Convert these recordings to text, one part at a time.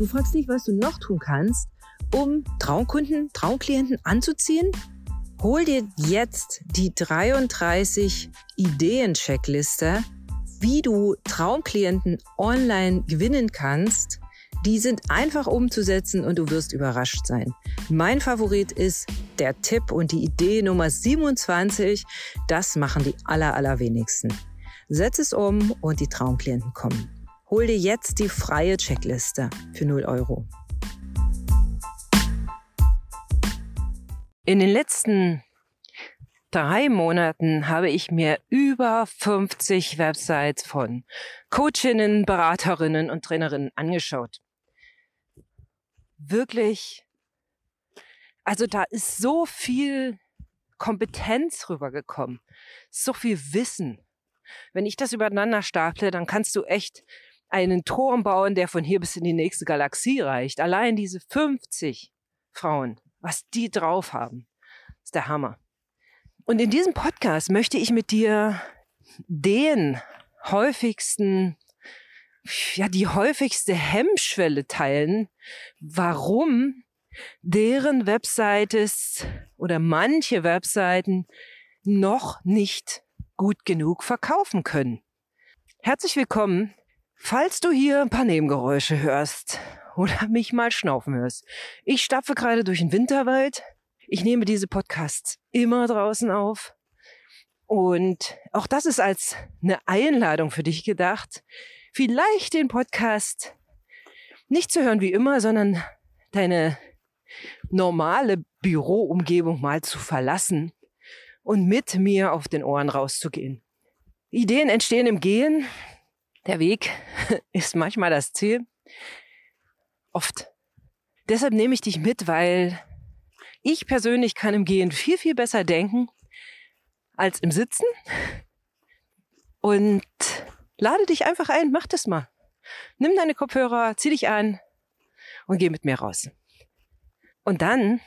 Du fragst dich, was du noch tun kannst, um Traumkunden, Traumklienten anzuziehen? Hol dir jetzt die 33 Ideen-Checkliste, wie du Traumklienten online gewinnen kannst. Die sind einfach umzusetzen und du wirst überrascht sein. Mein Favorit ist der Tipp und die Idee Nummer 27. Das machen die aller, allerwenigsten. Setz es um und die Traumklienten kommen. Hol dir jetzt die freie Checkliste für 0 Euro. In den letzten drei Monaten habe ich mir über 50 Websites von Coachinnen, Beraterinnen und Trainerinnen angeschaut. Wirklich, also da ist so viel Kompetenz rübergekommen, so viel Wissen. Wenn ich das übereinander staple, dann kannst du echt einen Turm bauen, der von hier bis in die nächste Galaxie reicht. Allein diese 50 Frauen was die drauf haben. Ist der Hammer. Und in diesem Podcast möchte ich mit dir den häufigsten, ja, die häufigste Hemmschwelle teilen, warum deren Webseites oder manche Webseiten noch nicht gut genug verkaufen können. Herzlich willkommen. Falls du hier ein paar Nebengeräusche hörst, oder mich mal schnaufen hörst. Ich stapfe gerade durch den Winterwald. Ich nehme diese Podcasts immer draußen auf. Und auch das ist als eine Einladung für dich gedacht, vielleicht den Podcast nicht zu hören wie immer, sondern deine normale Büroumgebung mal zu verlassen und mit mir auf den Ohren rauszugehen. Ideen entstehen im Gehen. Der Weg ist manchmal das Ziel. Oft. Deshalb nehme ich dich mit, weil ich persönlich kann im Gehen viel, viel besser denken als im Sitzen. Und lade dich einfach ein, mach das mal. Nimm deine Kopfhörer, zieh dich an und geh mit mir raus. Und dann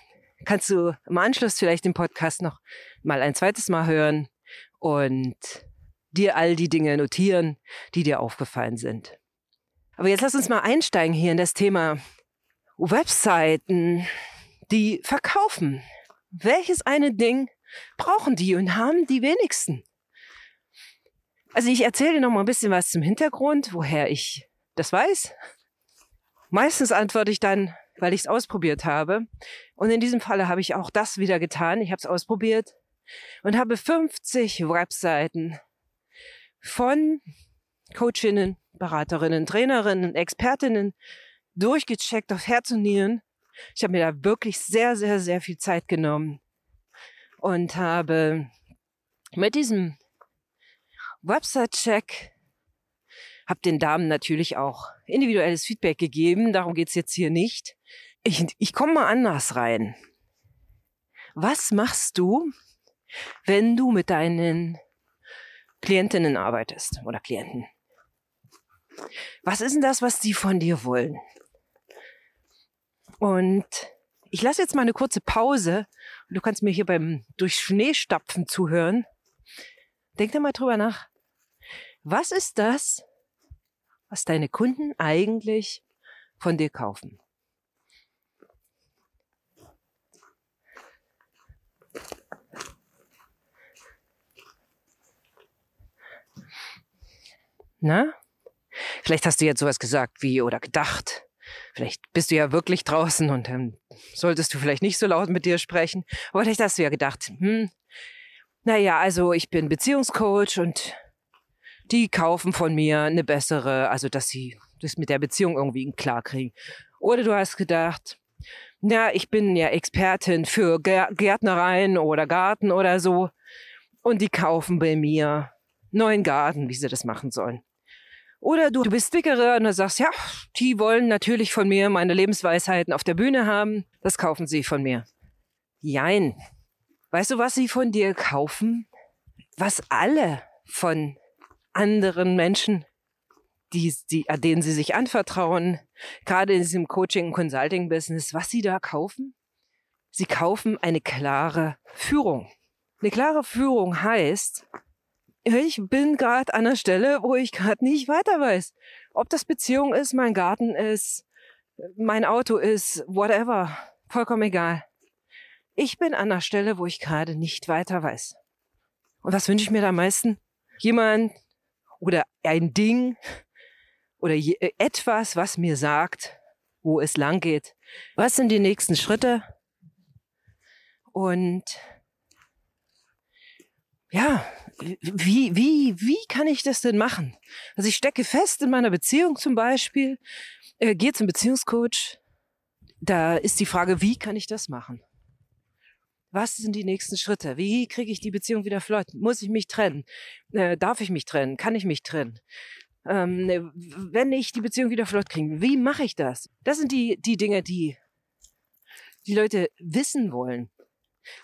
kannst du im Anschluss vielleicht den Podcast noch mal ein zweites Mal hören und dir all die Dinge notieren, die dir aufgefallen sind. Aber jetzt lass uns mal einsteigen hier in das Thema Webseiten, die verkaufen. Welches eine Ding brauchen die und haben die wenigsten? Also ich erzähle dir noch mal ein bisschen was zum Hintergrund, woher ich das weiß. Meistens antworte ich dann, weil ich es ausprobiert habe. Und in diesem Falle habe ich auch das wieder getan. Ich habe es ausprobiert und habe 50 Webseiten von Coachinnen, Beraterinnen, Trainerinnen, Expertinnen durchgecheckt auf Herz und Nieren. Ich habe mir da wirklich sehr, sehr, sehr viel Zeit genommen und habe mit diesem Website-Check habe den Damen natürlich auch individuelles Feedback gegeben. Darum geht's jetzt hier nicht. Ich, ich komme mal anders rein. Was machst du, wenn du mit deinen Klientinnen arbeitest oder Klienten? Was ist denn das, was die von dir wollen? Und ich lasse jetzt mal eine kurze Pause du kannst mir hier beim durch Schnee stapfen zuhören. Denk da mal drüber nach. Was ist das, was deine Kunden eigentlich von dir kaufen? Na? Vielleicht hast du jetzt sowas gesagt wie oder gedacht. Vielleicht bist du ja wirklich draußen und dann solltest du vielleicht nicht so laut mit dir sprechen. Aber vielleicht hast du ja gedacht, hm, naja, also ich bin Beziehungscoach und die kaufen von mir eine bessere, also dass sie das mit der Beziehung irgendwie klar kriegen. Oder du hast gedacht, ja, ich bin ja Expertin für Gärtnereien oder Garten oder so und die kaufen bei mir neuen Garten, wie sie das machen sollen. Oder du, bist Dickere und du sagst, ja, die wollen natürlich von mir meine Lebensweisheiten auf der Bühne haben. Das kaufen sie von mir. Jein. Weißt du, was sie von dir kaufen? Was alle von anderen Menschen, die, die, denen sie sich anvertrauen, gerade in diesem Coaching- und Consulting-Business, was sie da kaufen? Sie kaufen eine klare Führung. Eine klare Führung heißt, ich bin gerade an der Stelle, wo ich gerade nicht weiter weiß. Ob das Beziehung ist, mein Garten ist, mein Auto ist, whatever, vollkommen egal. Ich bin an der Stelle, wo ich gerade nicht weiter weiß. Und was wünsche ich mir da am meisten? Jemand oder ein Ding oder äh, etwas, was mir sagt, wo es lang geht. Was sind die nächsten Schritte? Und ja, wie, wie, wie kann ich das denn machen? Also ich stecke fest in meiner Beziehung zum Beispiel, äh, gehe zum Beziehungscoach. Da ist die Frage, wie kann ich das machen? Was sind die nächsten Schritte? Wie kriege ich die Beziehung wieder flott? Muss ich mich trennen? Äh, darf ich mich trennen? Kann ich mich trennen? Ähm, ne, wenn ich die Beziehung wieder flott kriege, wie mache ich das? Das sind die, die Dinge, die die Leute wissen wollen.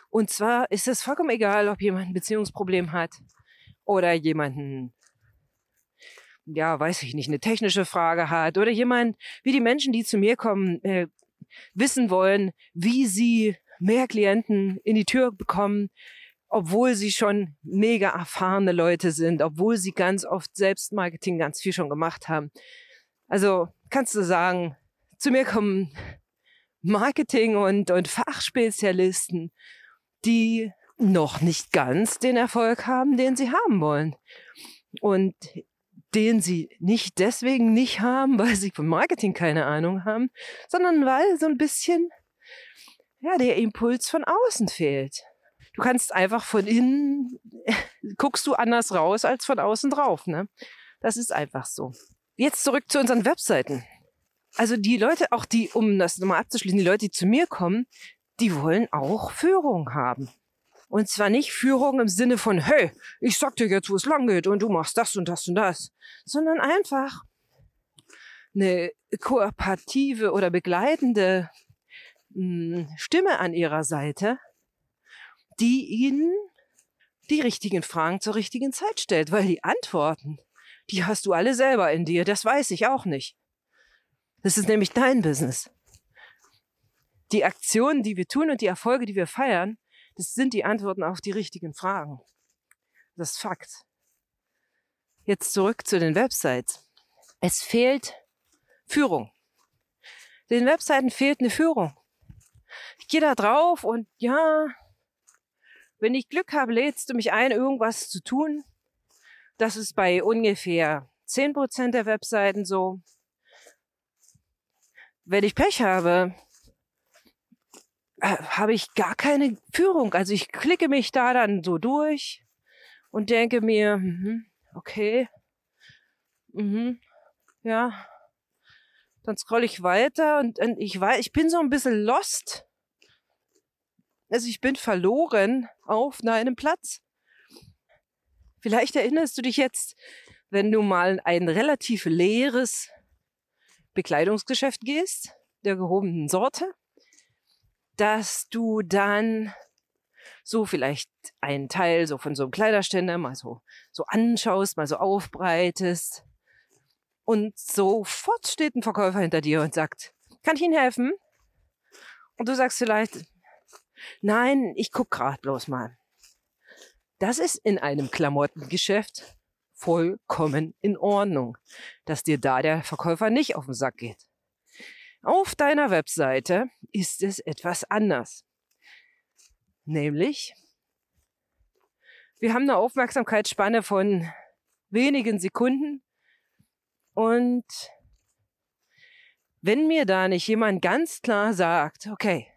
Und zwar ist es vollkommen egal, ob jemand ein Beziehungsproblem hat oder jemanden, ja, weiß ich nicht, eine technische Frage hat oder jemand, wie die Menschen, die zu mir kommen, äh, wissen wollen, wie sie mehr Klienten in die Tür bekommen, obwohl sie schon mega erfahrene Leute sind, obwohl sie ganz oft Selbstmarketing ganz viel schon gemacht haben. Also kannst du sagen, zu mir kommen Marketing und, und Fachspezialisten, die noch nicht ganz den Erfolg haben, den sie haben wollen. Und den sie nicht deswegen nicht haben, weil sie vom Marketing keine Ahnung haben, sondern weil so ein bisschen ja, der Impuls von außen fehlt. Du kannst einfach von innen, guckst du anders raus als von außen drauf. Ne? Das ist einfach so. Jetzt zurück zu unseren Webseiten. Also die Leute, auch die, um das nochmal abzuschließen, die Leute, die zu mir kommen, die wollen auch Führung haben. Und zwar nicht Führung im Sinne von, hey, ich sag dir jetzt, wo es lang geht und du machst das und das und das, sondern einfach eine kooperative oder begleitende hm, Stimme an ihrer Seite, die ihnen die richtigen Fragen zur richtigen Zeit stellt, weil die Antworten, die hast du alle selber in dir, das weiß ich auch nicht. Das ist nämlich dein Business. Die Aktionen, die wir tun und die Erfolge, die wir feiern, das sind die Antworten auf die richtigen Fragen. Das ist Fakt. Jetzt zurück zu den Websites. Es fehlt Führung. Den Webseiten fehlt eine Führung. Ich gehe da drauf und ja, wenn ich Glück habe, lädst du mich ein, irgendwas zu tun. Das ist bei ungefähr 10% der Webseiten so. Wenn ich Pech habe, äh, habe ich gar keine Führung. Also ich klicke mich da dann so durch und denke mir, mh, okay, mh, ja, dann scroll ich weiter und, und ich weiß, ich bin so ein bisschen lost also ich bin verloren auf einem Platz. Vielleicht erinnerst du dich jetzt, wenn du mal ein relativ leeres Bekleidungsgeschäft gehst, der gehobenen Sorte, dass du dann so vielleicht einen Teil so von so einem Kleiderständer mal so, so anschaust, mal so aufbreitest. Und sofort steht ein Verkäufer hinter dir und sagt, kann ich Ihnen helfen? Und du sagst vielleicht, Nein, ich guck gerade bloß mal. Das ist in einem Klamottengeschäft vollkommen in Ordnung, dass dir da der Verkäufer nicht auf den Sack geht. Auf deiner Webseite ist es etwas anders. Nämlich, wir haben eine Aufmerksamkeitsspanne von wenigen Sekunden und wenn mir da nicht jemand ganz klar sagt, okay,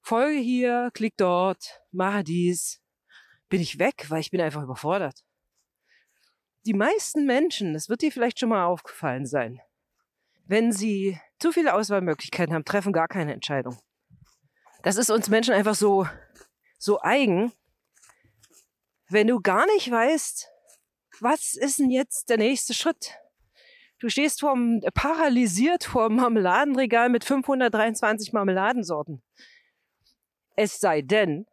folge hier, klick dort, mache dies, bin ich weg, weil ich bin einfach überfordert. Die meisten Menschen, das wird dir vielleicht schon mal aufgefallen sein, wenn sie zu viele Auswahlmöglichkeiten haben, treffen gar keine Entscheidung. Das ist uns Menschen einfach so, so eigen. Wenn du gar nicht weißt, was ist denn jetzt der nächste Schritt? Du stehst vorm, paralysiert vor dem Marmeladenregal mit 523 Marmeladensorten. Es sei denn,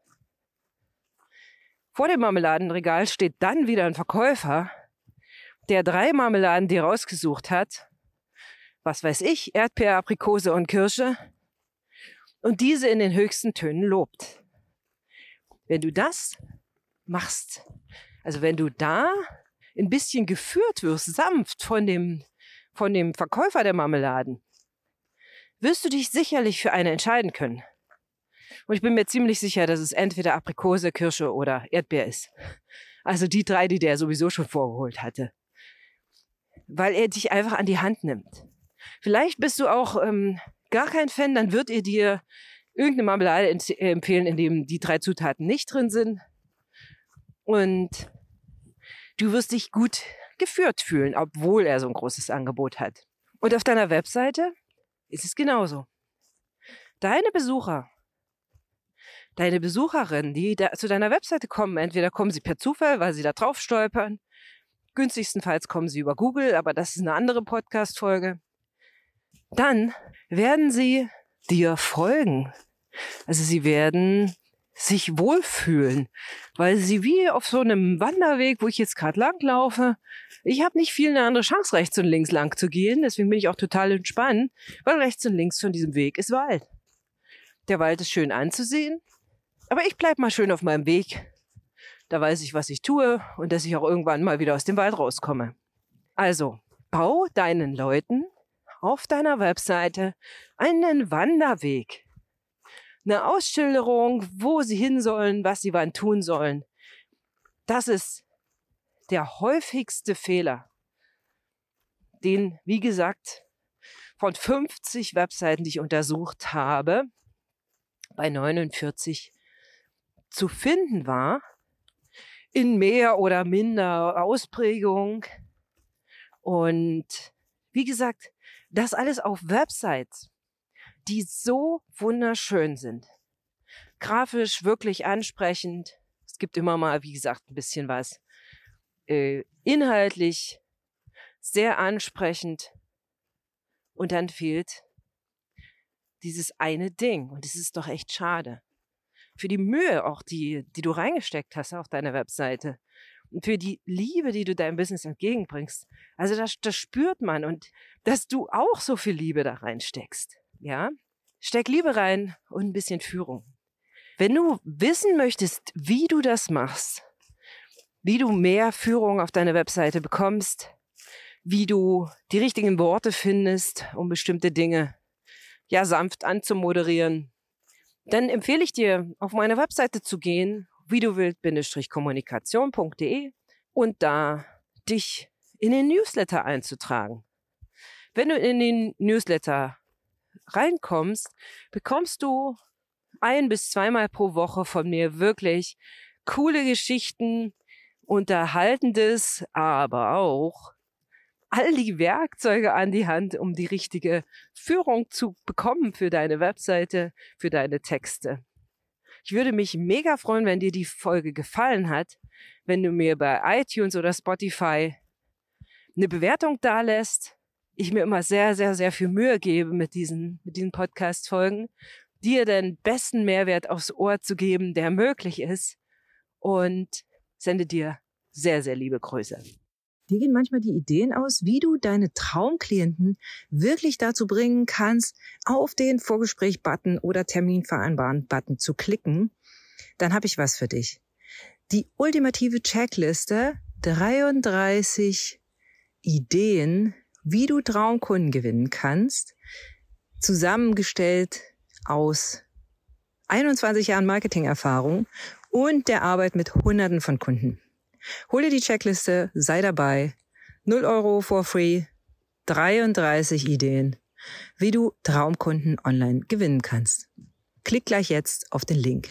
vor dem Marmeladenregal steht dann wieder ein Verkäufer, der drei Marmeladen dir rausgesucht hat, was weiß ich, Erdbeer, Aprikose und Kirsche, und diese in den höchsten Tönen lobt. Wenn du das machst, also wenn du da ein bisschen geführt wirst, sanft von dem, von dem Verkäufer der Marmeladen, wirst du dich sicherlich für eine entscheiden können. Und ich bin mir ziemlich sicher, dass es entweder Aprikose, Kirsche oder Erdbeer ist. Also die drei, die der sowieso schon vorgeholt hatte. Weil er dich einfach an die Hand nimmt. Vielleicht bist du auch ähm, gar kein Fan, dann wird er dir irgendeine Marmelade empfehlen, in dem die drei Zutaten nicht drin sind. Und du wirst dich gut geführt fühlen, obwohl er so ein großes Angebot hat. Und auf deiner Webseite ist es genauso. Deine Besucher, deine Besucherinnen, die zu deiner Webseite kommen, entweder kommen sie per Zufall, weil sie da drauf stolpern, günstigstenfalls kommen sie über Google, aber das ist eine andere Podcast-Folge. Dann werden sie dir folgen. Also sie werden sich wohlfühlen, weil sie wie auf so einem Wanderweg, wo ich jetzt gerade langlaufe, ich habe nicht viel eine andere Chance, rechts und links lang zu gehen, deswegen bin ich auch total entspannt, weil rechts und links von diesem Weg ist Wald. Der Wald ist schön anzusehen, aber ich bleib mal schön auf meinem Weg. Da weiß ich, was ich tue und dass ich auch irgendwann mal wieder aus dem Wald rauskomme. Also, bau deinen Leuten auf deiner Webseite einen Wanderweg eine Ausschilderung, wo sie hin sollen, was sie wann tun sollen. Das ist der häufigste Fehler, den, wie gesagt, von 50 Webseiten, die ich untersucht habe, bei 49 zu finden war, in mehr oder minder Ausprägung. Und wie gesagt, das alles auf Websites die so wunderschön sind. Grafisch wirklich ansprechend. Es gibt immer mal, wie gesagt, ein bisschen was. Äh, inhaltlich sehr ansprechend. Und dann fehlt dieses eine Ding. Und es ist doch echt schade. Für die Mühe auch, die, die du reingesteckt hast auf deiner Webseite. Und für die Liebe, die du deinem Business entgegenbringst. Also das, das spürt man. Und dass du auch so viel Liebe da reinsteckst. Ja? Steck Liebe rein und ein bisschen Führung. Wenn du wissen möchtest, wie du das machst, wie du mehr Führung auf deine Webseite bekommst, wie du die richtigen Worte findest, um bestimmte Dinge ja sanft anzumoderieren, dann empfehle ich dir, auf meine Webseite zu gehen, wie du willst-kommunikation.de und da dich in den Newsletter einzutragen. Wenn du in den Newsletter reinkommst, bekommst du ein bis zweimal pro Woche von mir wirklich coole Geschichten, unterhaltendes, aber auch all die Werkzeuge an die Hand, um die richtige Führung zu bekommen für deine Webseite, für deine Texte. Ich würde mich mega freuen, wenn dir die Folge gefallen hat, wenn du mir bei iTunes oder Spotify eine Bewertung dalässt ich mir immer sehr, sehr, sehr viel Mühe gebe mit diesen, mit diesen Podcast-Folgen, dir den besten Mehrwert aufs Ohr zu geben, der möglich ist und sende dir sehr, sehr liebe Grüße. Dir gehen manchmal die Ideen aus, wie du deine Traumklienten wirklich dazu bringen kannst, auf den Vorgespräch-Button oder Termin vereinbaren-Button zu klicken. Dann habe ich was für dich. Die ultimative Checkliste 33 Ideen, wie du Traumkunden gewinnen kannst, zusammengestellt aus 21 Jahren Marketingerfahrung und der Arbeit mit Hunderten von Kunden. Hol dir die Checkliste, sei dabei. 0 Euro for free, 33 Ideen, wie du Traumkunden online gewinnen kannst. Klick gleich jetzt auf den Link.